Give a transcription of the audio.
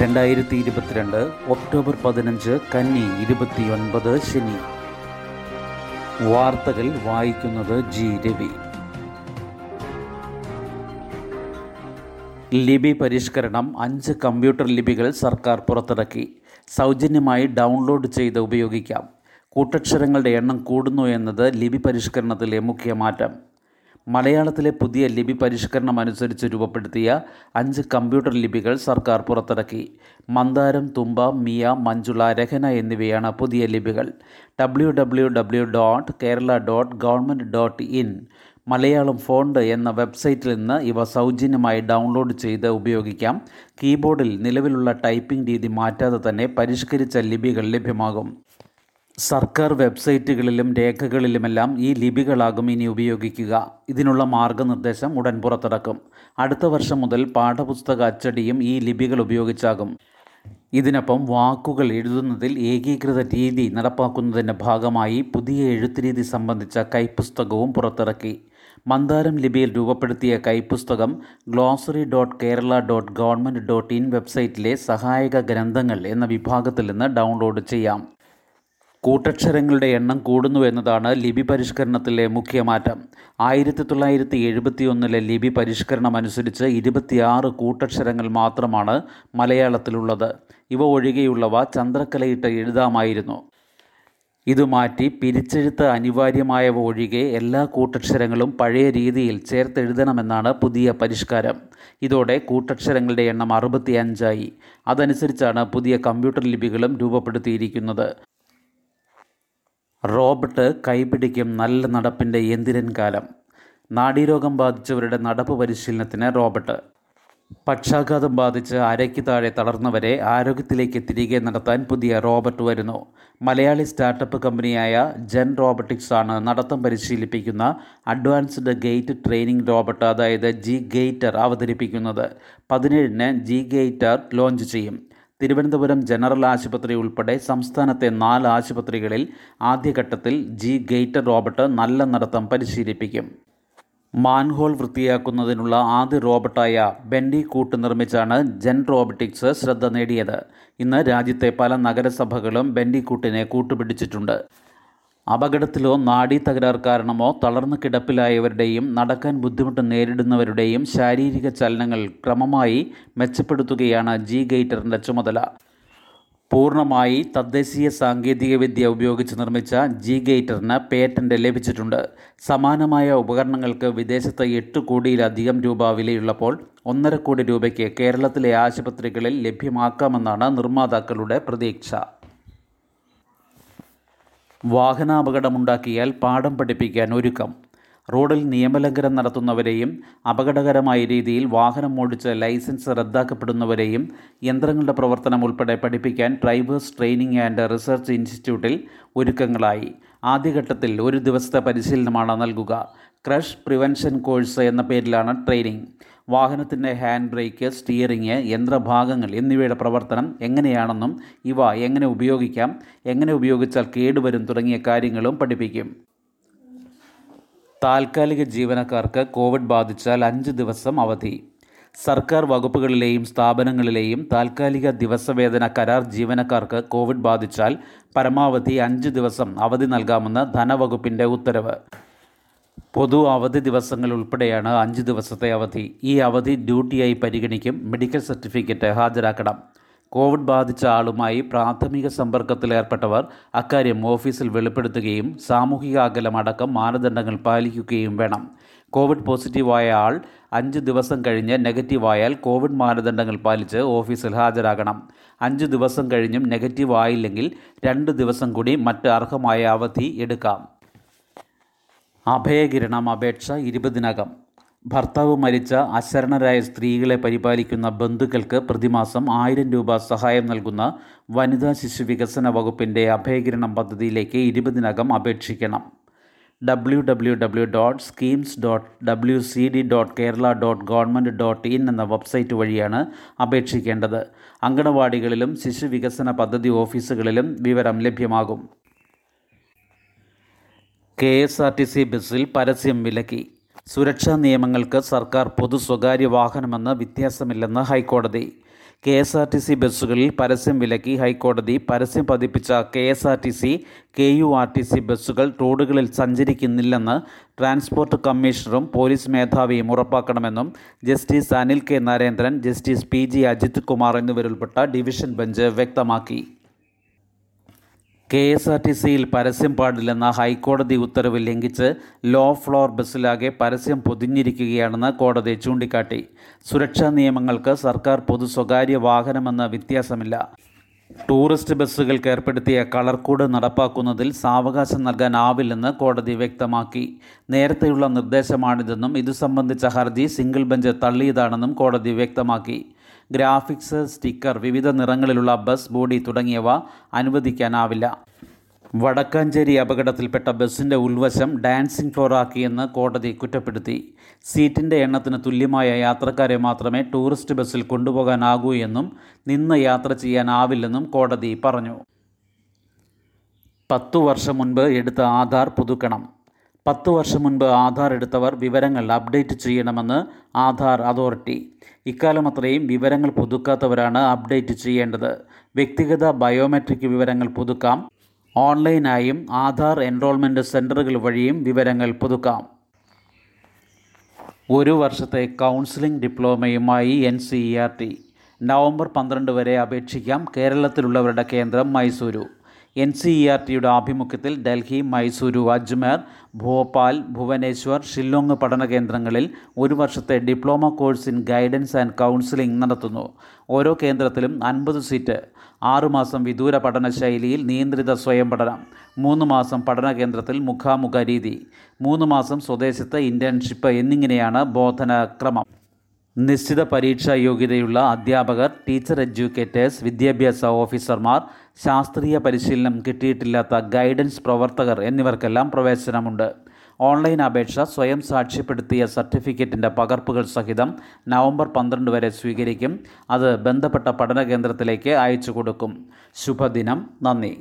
രണ്ടായിരത്തി ഇരുപത്തിരണ്ട് ഒക്ടോബർ പതിനഞ്ച് കന്നി ഇരുപത്തിയൊൻപത് ശനി. വാർത്തകൾ വായിക്കുന്നത് ജി രവി. ലിപി പരിഷ്കരണം അഞ്ച് കമ്പ്യൂട്ടർ ലിപികൾ സർക്കാർ പുറത്തിറക്കി. സൗജന്യമായി ഡൗൺലോഡ് ചെയ്ത് ഉപയോഗിക്കാം. കൂട്ടക്ഷരങ്ങളുടെ എണ്ണം കൂടുന്നു എന്നത് ലിപി പരിഷ്കരണത്തിലെ മുഖ്യ മാറ്റം. മലയാളത്തിലെ പുതിയ ലിപി പരിഷ്കരണം അനുസരിച്ച് രൂപപ്പെടുത്തിയ അഞ്ച് കമ്പ്യൂട്ടർ ലിപികൾ സർക്കാർ പുറത്തിറക്കി. മന്ദാരം തുമ്പ മിയ മഞ്ജുള രഹന എന്നിവയാണ് പുതിയ ലിപികൾ. W W W dot Kerala dot government dot in Malayalam font എന്ന വെബ്സൈറ്റിൽ നിന്ന് ഇവ സൗജന്യമായി ഡൗൺലോഡ് ചെയ്ത് ഉപയോഗിക്കാം. കീബോർഡിൽ നിലവിലുള്ള ടൈപ്പിംഗ് രീതി മാറ്റാതെ തന്നെ പരിഷ്കരിച്ച ലിപികൾ ലഭ്യമാകും. സർക്കാർ വെബ്സൈറ്റുകളിലും രേഖകളിലുമെല്ലാം ഈ ലിപികളാകും ഇനി ഉപയോഗിക്കുക. ഇതിനുള്ള മാർഗനിർദ്ദേശം ഉടൻ പുറത്തിറക്കും. അടുത്ത വർഷം മുതൽ പാഠപുസ്തക അച്ചടിയും ഈ ലിപികൾ ഉപയോഗിച്ചാകും. ഇതിനൊപ്പം വാക്കുകൾ എഴുതുന്നതിൽ ഏകീകൃത രീതി നടപ്പാക്കുന്നതിന്റെ ഭാഗമായി പുതിയ എഴുത്തുരീതി സംബന്ധിച്ച കൈപ്പുസ്തകവും പുറത്തിറക്കി. മന്ദാരം ലിപിയിൽ രൂപപ്പെടുത്തിയ കൈപ്പുസ്തകം glossary dot Kerala dot government dot in വെബ്സൈറ്റിലെ സഹായക ഗ്രന്ഥങ്ങൾ എന്ന വിഭാഗത്തിൽ നിന്ന് ഡൗൺലോഡ് ചെയ്യാം. കൂട്ടക്ഷരങ്ങളുടെ എണ്ണം കൂടുന്നു എന്നതാണ് ലിപി പരിഷ്കരണത്തിലെ മുഖ്യ മാറ്റം. ആയിരത്തി തൊള്ളായിരത്തി എഴുപത്തി ഒന്നിലെ ലിപി പരിഷ്കരണം അനുസരിച്ച് ഇരുപത്തിയാറ് കൂട്ടക്ഷരങ്ങൾ മാത്രമാണ് മലയാളത്തിലുള്ളത്. ഇവ ഒഴികെയുള്ളവ ചന്ദ്രക്കലയിട്ട് എഴുതാമായിരുന്നു. ഇത് മാറ്റി പിരിച്ചെഴുത്ത് അനിവാര്യമായവ ഒഴികെ എല്ലാ കൂട്ടക്ഷരങ്ങളും പഴയ രീതിയിൽ ചേർത്തെഴുതണമെന്നാണ് പുതിയ പരിഷ്കാരം. ഇതോടെ കൂട്ടക്ഷരങ്ങളുടെ എണ്ണം അറുപത്തിയഞ്ചായി. അതനുസരിച്ചാണ് പുതിയ കമ്പ്യൂട്ടർ ലിപികളും രൂപപ്പെടുത്തിയിരിക്കുന്നത്. റോബർട്ട് കൈപിടിക്കും നല്ല നടപ്പിന്റെ എന്തിരൻ കാലം. നാഡീരോഗം ബാധിച്ചവരുടെ നടപ്പ് പരിശീലനത്തിന് റോബർട്ട്. പക്ഷാഘാതം ബാധിച്ച് അരയ്ക്ക് താഴെ തളർന്നവരെ ആരോഗ്യത്തിലേക്ക് തിരികെ നടത്താൻ പുതിയ റോബർട്ട് വരുന്നു. മലയാളി സ്റ്റാർട്ടപ്പ് കമ്പനിയായ ജെൻ റോബോട്ടിക്സ് ആണ് നടത്തം പരിശീലിപ്പിക്കുന്ന അഡ്വാൻസ്ഡ് ഗേറ്റ് ട്രെയിനിങ് റോബോട്ട് അതായത് ജി ഗേറ്റർ അവതരിപ്പിക്കുന്നത്. പതിനേഴിന് ജി ഗേറ്റർ ലോഞ്ച് ചെയ്യും. തിരുവനന്തപുരം ജനറൽ ആശുപത്രി ഉൾപ്പെടെ സംസ്ഥാനത്തെ നാല് ആശുപത്രികളിൽ ആദ്യഘട്ടത്തിൽ ജി ഗെയ്റ്റർ റോബോട്ട് നല്ല നടത്തം പരിശീലിപ്പിക്കും. മാൻഹോൾ വൃത്തിയാക്കുന്നതിനുള്ള ആദ്യ റോബോട്ടായ ബെൻഡി കൂട്ട് നിർമ്മിച്ചാണ് ജെൻ റോബോട്ടിക്സ് ശ്രദ്ധ നേടിയത്. ഇന്ന് രാജ്യത്തെ പല നഗരസഭകളും ബെൻഡി കൂട്ടിനെ കൂട്ടുപിടിച്ചിട്ടുണ്ട്. അപകടത്തിലോ നാഡീ തകരാർ കാരണമോ തളർന്നു കിടപ്പിലായവരുടെയും നടക്കാൻ ബുദ്ധിമുട്ട് നേരിടുന്നവരുടെയും ശാരീരിക ചലനങ്ങൾ ക്രമമായി മെച്ചപ്പെടുത്തുകയാണ് ജി ഗൈറ്ററിന്റെ ചുമതല. പൂർണമായി തദ്ദേശീയ സാങ്കേതികവിദ്യ ഉപയോഗിച്ച് നിർമ്മിച്ച ജി ഗേറ്ററിന് പേറ്റന്റ് ലഭിച്ചിട്ടുണ്ട്. സമാനമായ ഉപകരണങ്ങൾക്ക് വിദേശത്ത് എട്ട് കോടിയിലധികം രൂപ വിലയുള്ളപ്പോൾ ഒന്നര കോടി രൂപയ്ക്ക് കേരളത്തിലെ ആശുപത്രികളിൽ ലഭ്യമാക്കാമെന്നാണ് നിർമ്മാതാക്കളുടെ പ്രതീക്ഷ. വാഹനാപകടമുണ്ടാക്കിയാൽ പാഠം പഠിപ്പിക്കാൻ ഒരുക്കം. റോഡിൽ നിയമലംഘനം നടത്തുന്നവരെയും അപകടകരമായ രീതിയിൽ വാഹനം ഓടിച്ച് ലൈസൻസ് റദ്ദാക്കപ്പെടുന്നവരെയും യന്ത്രങ്ങളുടെ പ്രവർത്തനം ഉൾപ്പെടെ പഠിപ്പിക്കാൻ ഡ്രൈവേഴ്സ് ട്രെയിനിങ് ആൻഡ് റിസർച്ച് ഇൻസ്റ്റിറ്റ്യൂട്ടിൽ ഒരുക്കങ്ങളായി. ആദ്യഘട്ടത്തിൽ ഒരു ദിവസത്തെ പരിശീലനമാണ് നൽകുക. ക്രഷ് പ്രിവെൻഷൻ കോഴ്സ് എന്ന പേരിലാണ് ട്രെയിനിങ്. വാഹനത്തിന്റെ ഹാൻഡ് ബ്രേക്ക് സ്റ്റിയറിങ് യന്ത്രഭാഗങ്ങൾ എന്നിവയുടെ പ്രവർത്തനം എങ്ങനെയാണെന്നും ഇവ എങ്ങനെ ഉപയോഗിക്കാം എങ്ങനെ ഉപയോഗിച്ചാൽ കേടുവരും തുടങ്ങിയ കാര്യങ്ങളും പഠിപ്പിക്കും. താൽക്കാലിക ജീവനക്കാർക്ക് കോവിഡ് ബാധിച്ചാൽ അഞ്ച് ദിവസം അവധി. സർക്കാർ വകുപ്പുകളിലെയും സ്ഥാപനങ്ങളിലെയും താൽക്കാലിക ദിവസവേതന കരാർ ജീവനക്കാർക്ക് കോവിഡ് ബാധിച്ചാൽ പരമാവധി അഞ്ച് ദിവസം അവധി നൽകാമെന്ന് ധനവകുപ്പിന്റെ ഉത്തരവ്. പൊതു അവധി ദിവസങ്ങൾ ഉൾപ്പെടെയാണ് അഞ്ച് ദിവസത്തെ അവധി. ഈ അവധി ഡ്യൂട്ടിയായി പരിഗണിക്കും മെഡിക്കൽ സർട്ടിഫിക്കറ്റ് ഹാജരാക്കണം. കോവിഡ് ബാധിച്ച ആളുമായി പ്രാഥമിക സമ്പർക്കത്തിലേർപ്പെട്ടവർ അക്കാര്യം ഓഫീസിൽ വെളിപ്പെടുത്തുകയും സാമൂഹിക അകലം അടക്കം മാനദണ്ഡങ്ങൾ പാലിക്കുകയും വേണം. കോവിഡ് പോസിറ്റീവായ ആൾ അഞ്ച് ദിവസം കഴിഞ്ഞ് നെഗറ്റീവായാൽ കോവിഡ് മാനദണ്ഡങ്ങൾ പാലിച്ച് ഓഫീസിൽ ഹാജരാകണം. അഞ്ച് ദിവസം കഴിഞ്ഞും നെഗറ്റീവ് ആയില്ലെങ്കിൽ രണ്ട് ദിവസം കൂടി മറ്റ് അർഹമായ അവധി എടുക്കാം. അഭയകിരണം അപേക്ഷ ഇരുപതിനകം. ഭർത്താവ് മരിച്ച അശരണരായ സ്ത്രീകളെ പരിപാലിക്കുന്ന ബന്ധുക്കൾക്ക് പ്രതിമാസം ആയിരം രൂപ സഹായം നൽകുന്ന വനിതാ ശിശു വികസന വകുപ്പിന്റെ അഭയകിരണം പദ്ധതിയിലേക്ക് ഇരുപതിനകം അപേക്ഷിക്കണം. W W W dot schemes dot W C D dot Kerala dot government dot in എന്ന വെബ്സൈറ്റ് വഴിയാണ് അപേക്ഷിക്കേണ്ടത്. അങ്കണവാടികളിലും ശിശു വികസന പദ്ധതി ഓഫീസുകളിലും വിവരം ലഭ്യമാകും. K S R T C ബസ്സിൽ പരസ്യം വിലക്കി. സുരക്ഷാ നിയമങ്ങൾക്ക് സർക്കാർ പൊതു സ്വകാര്യ വാഹനമെന്ന് വ്യത്യാസമില്ലെന്ന് ഹൈക്കോടതി. K S R T C ബസ്സുകളിൽ പരസ്യം വിലക്കി ഹൈക്കോടതി പരസ്യം പതിപ്പിച്ച K S R T C K U R T C ബസ്സുകൾ റോഡുകളിൽ സഞ്ചരിക്കുന്നില്ലെന്ന് ട്രാൻസ്പോർട്ട് കമ്മീഷണറും പോലീസ് മേധാവിയും ഉറപ്പാക്കണമെന്നും justice Anil K Narendran justice P G Ajith Kumar എന്നിവരുൾപ്പെട്ട division bench വ്യക്തമാക്കി. കെ എസ് ആർ ടി സിയിൽ പരസ്യം പാടില്ലെന്ന ഹൈക്കോടതി ഉത്തരവ് ലംഘിച്ച് ലോ ഫ്ലോർ ബസ്സിലാകെ പരസ്യം പൊതിഞ്ഞിരിക്കുകയാണെന്ന് കോടതി ചൂണ്ടിക്കാട്ടി. സുരക്ഷാ നിയമങ്ങൾക്ക് സർക്കാർ പൊതു സ്വകാര്യ വാഹനമെന്ന വ്യത്യാസമില്ല. ടൂറിസ്റ്റ് ബസ്സുകൾക്ക് ഏർപ്പെടുത്തിയ കോഡ് നടപ്പാക്കുന്നതിൽ സാവകാശം നൽകാനാവില്ലെന്ന് കോടതി വ്യക്തമാക്കി. നേരത്തെയുള്ള നിർദ്ദേശമാണിതെന്നും ഇതു സംബന്ധിച്ച ഹർജി സിംഗിൾ ബെഞ്ച് തള്ളിയതാണെന്നും കോടതി വ്യക്തമാക്കി. ഗ്രാഫിക്സ് സ്റ്റിക്കർ വിവിധ നിറങ്ങളിലുള്ള ബസ് ബോഡി തുടങ്ങിയവ അനുവദിക്കാനാവില്ല. വടക്കാഞ്ചേരി അപകടത്തിൽപ്പെട്ട ബസ്സിന്റെ ഉൾവശം ഡാൻസിംഗ് ഫ്ലോറാക്കിയെന്ന് കോടതി കുറ്റപ്പെടുത്തി. സീറ്റിന്റെ എണ്ണത്തിന് തുല്യമായ യാത്രക്കാരെ മാത്രമേ ടൂറിസ്റ്റ് ബസ്സിൽ കൊണ്ടുപോകാനാകൂ എന്നും നിന്ന് യാത്ര ചെയ്യാനാവില്ലെന്നും കോടതി പറഞ്ഞു. പത്തു വർഷം മുൻപ് എടുത്ത ആധാർ പുതുക്കണം. പത്ത് വർഷം മുൻപ് ആധാർ എടുത്തവർ വിവരങ്ങൾ അപ്ഡേറ്റ് ചെയ്യണമെന്ന് ആധാർ അതോറിറ്റി. ഇക്കാലം അത്രയും വിവരങ്ങൾ പുതുക്കാത്തവരാണ് അപ്ഡേറ്റ് ചെയ്യേണ്ടത്. വ്യക്തിഗത ബയോമെട്രിക് വിവരങ്ങൾ പുതുക്കാം. ഓൺലൈനായും ആധാർ എൻറോൾമെന്റ് സെന്ററുകൾ വഴിയും വിവരങ്ങൾ പുതുക്കാം. ഒരു വർഷത്തെ counselling ഡിപ്ലോമയുമായി N C E R T. November പന്ത്രണ്ട് വരെ അപേക്ഷിക്കാം കേരളത്തിലുള്ളവരുടെ കേന്ദ്രം Mysuru. N C E R ടിയുടെ ആഭിമുഖ്യത്തിൽ ഡൽഹി മൈസൂരു അജ്മേർ ഭോപ്പാൽ ഭുവനേശ്വർ ഷില്ലോങ് പഠന കേന്ദ്രങ്ങളിൽ ഒരു വർഷത്തെ diploma course in guidance and counselling നടത്തുന്നു. ഓരോ കേന്ദ്രത്തിലും അൻപത് സീറ്റ്. ആറുമാസം വിദൂര പഠന ശൈലിയിൽ നിയന്ത്രിത സ്വയം പഠനം. മൂന്ന് മാസം പഠന കേന്ദ്രത്തിൽ മുഖാമുഖ രീതി. മൂന്ന് മാസം സ്വദേശത്ത് ഇന്റേൺഷിപ്പ് എന്നിങ്ങനെയാണ് ബോധനക്രമം. നിശ്ചിത പരീക്ഷാ യോഗ്യതയുള്ള അധ്യാപകർ ടീച്ചർ എഡ്യൂക്കേറ്റേഴ്സ് വിദ്യാഭ്യാസ ഓഫീസർമാർ ശാസ്ത്രീയ പരിശീലനം കിട്ടിയിട്ടില്ലാത്ത ഗൈഡൻസ് പ്രവർത്തകർ എന്നിവർക്കെല്ലാം പ്രവേശനമുണ്ട്. ഓൺലൈൻ അപേക്ഷ സ്വയം സാക്ഷ്യപ്പെടുത്തിയ സർട്ടിഫിക്കറ്റിന്റെ പകർപ്പുകൾ സഹിതം നവംബർ പന്ത്രണ്ട് വരെ സ്വീകരിക്കും. അത് ബന്ധപ്പെട്ട പഠന കേന്ദ്രത്തിലേക്ക് അയച്ചു കൊടുക്കും ശുഭദിനം. നന്ദി.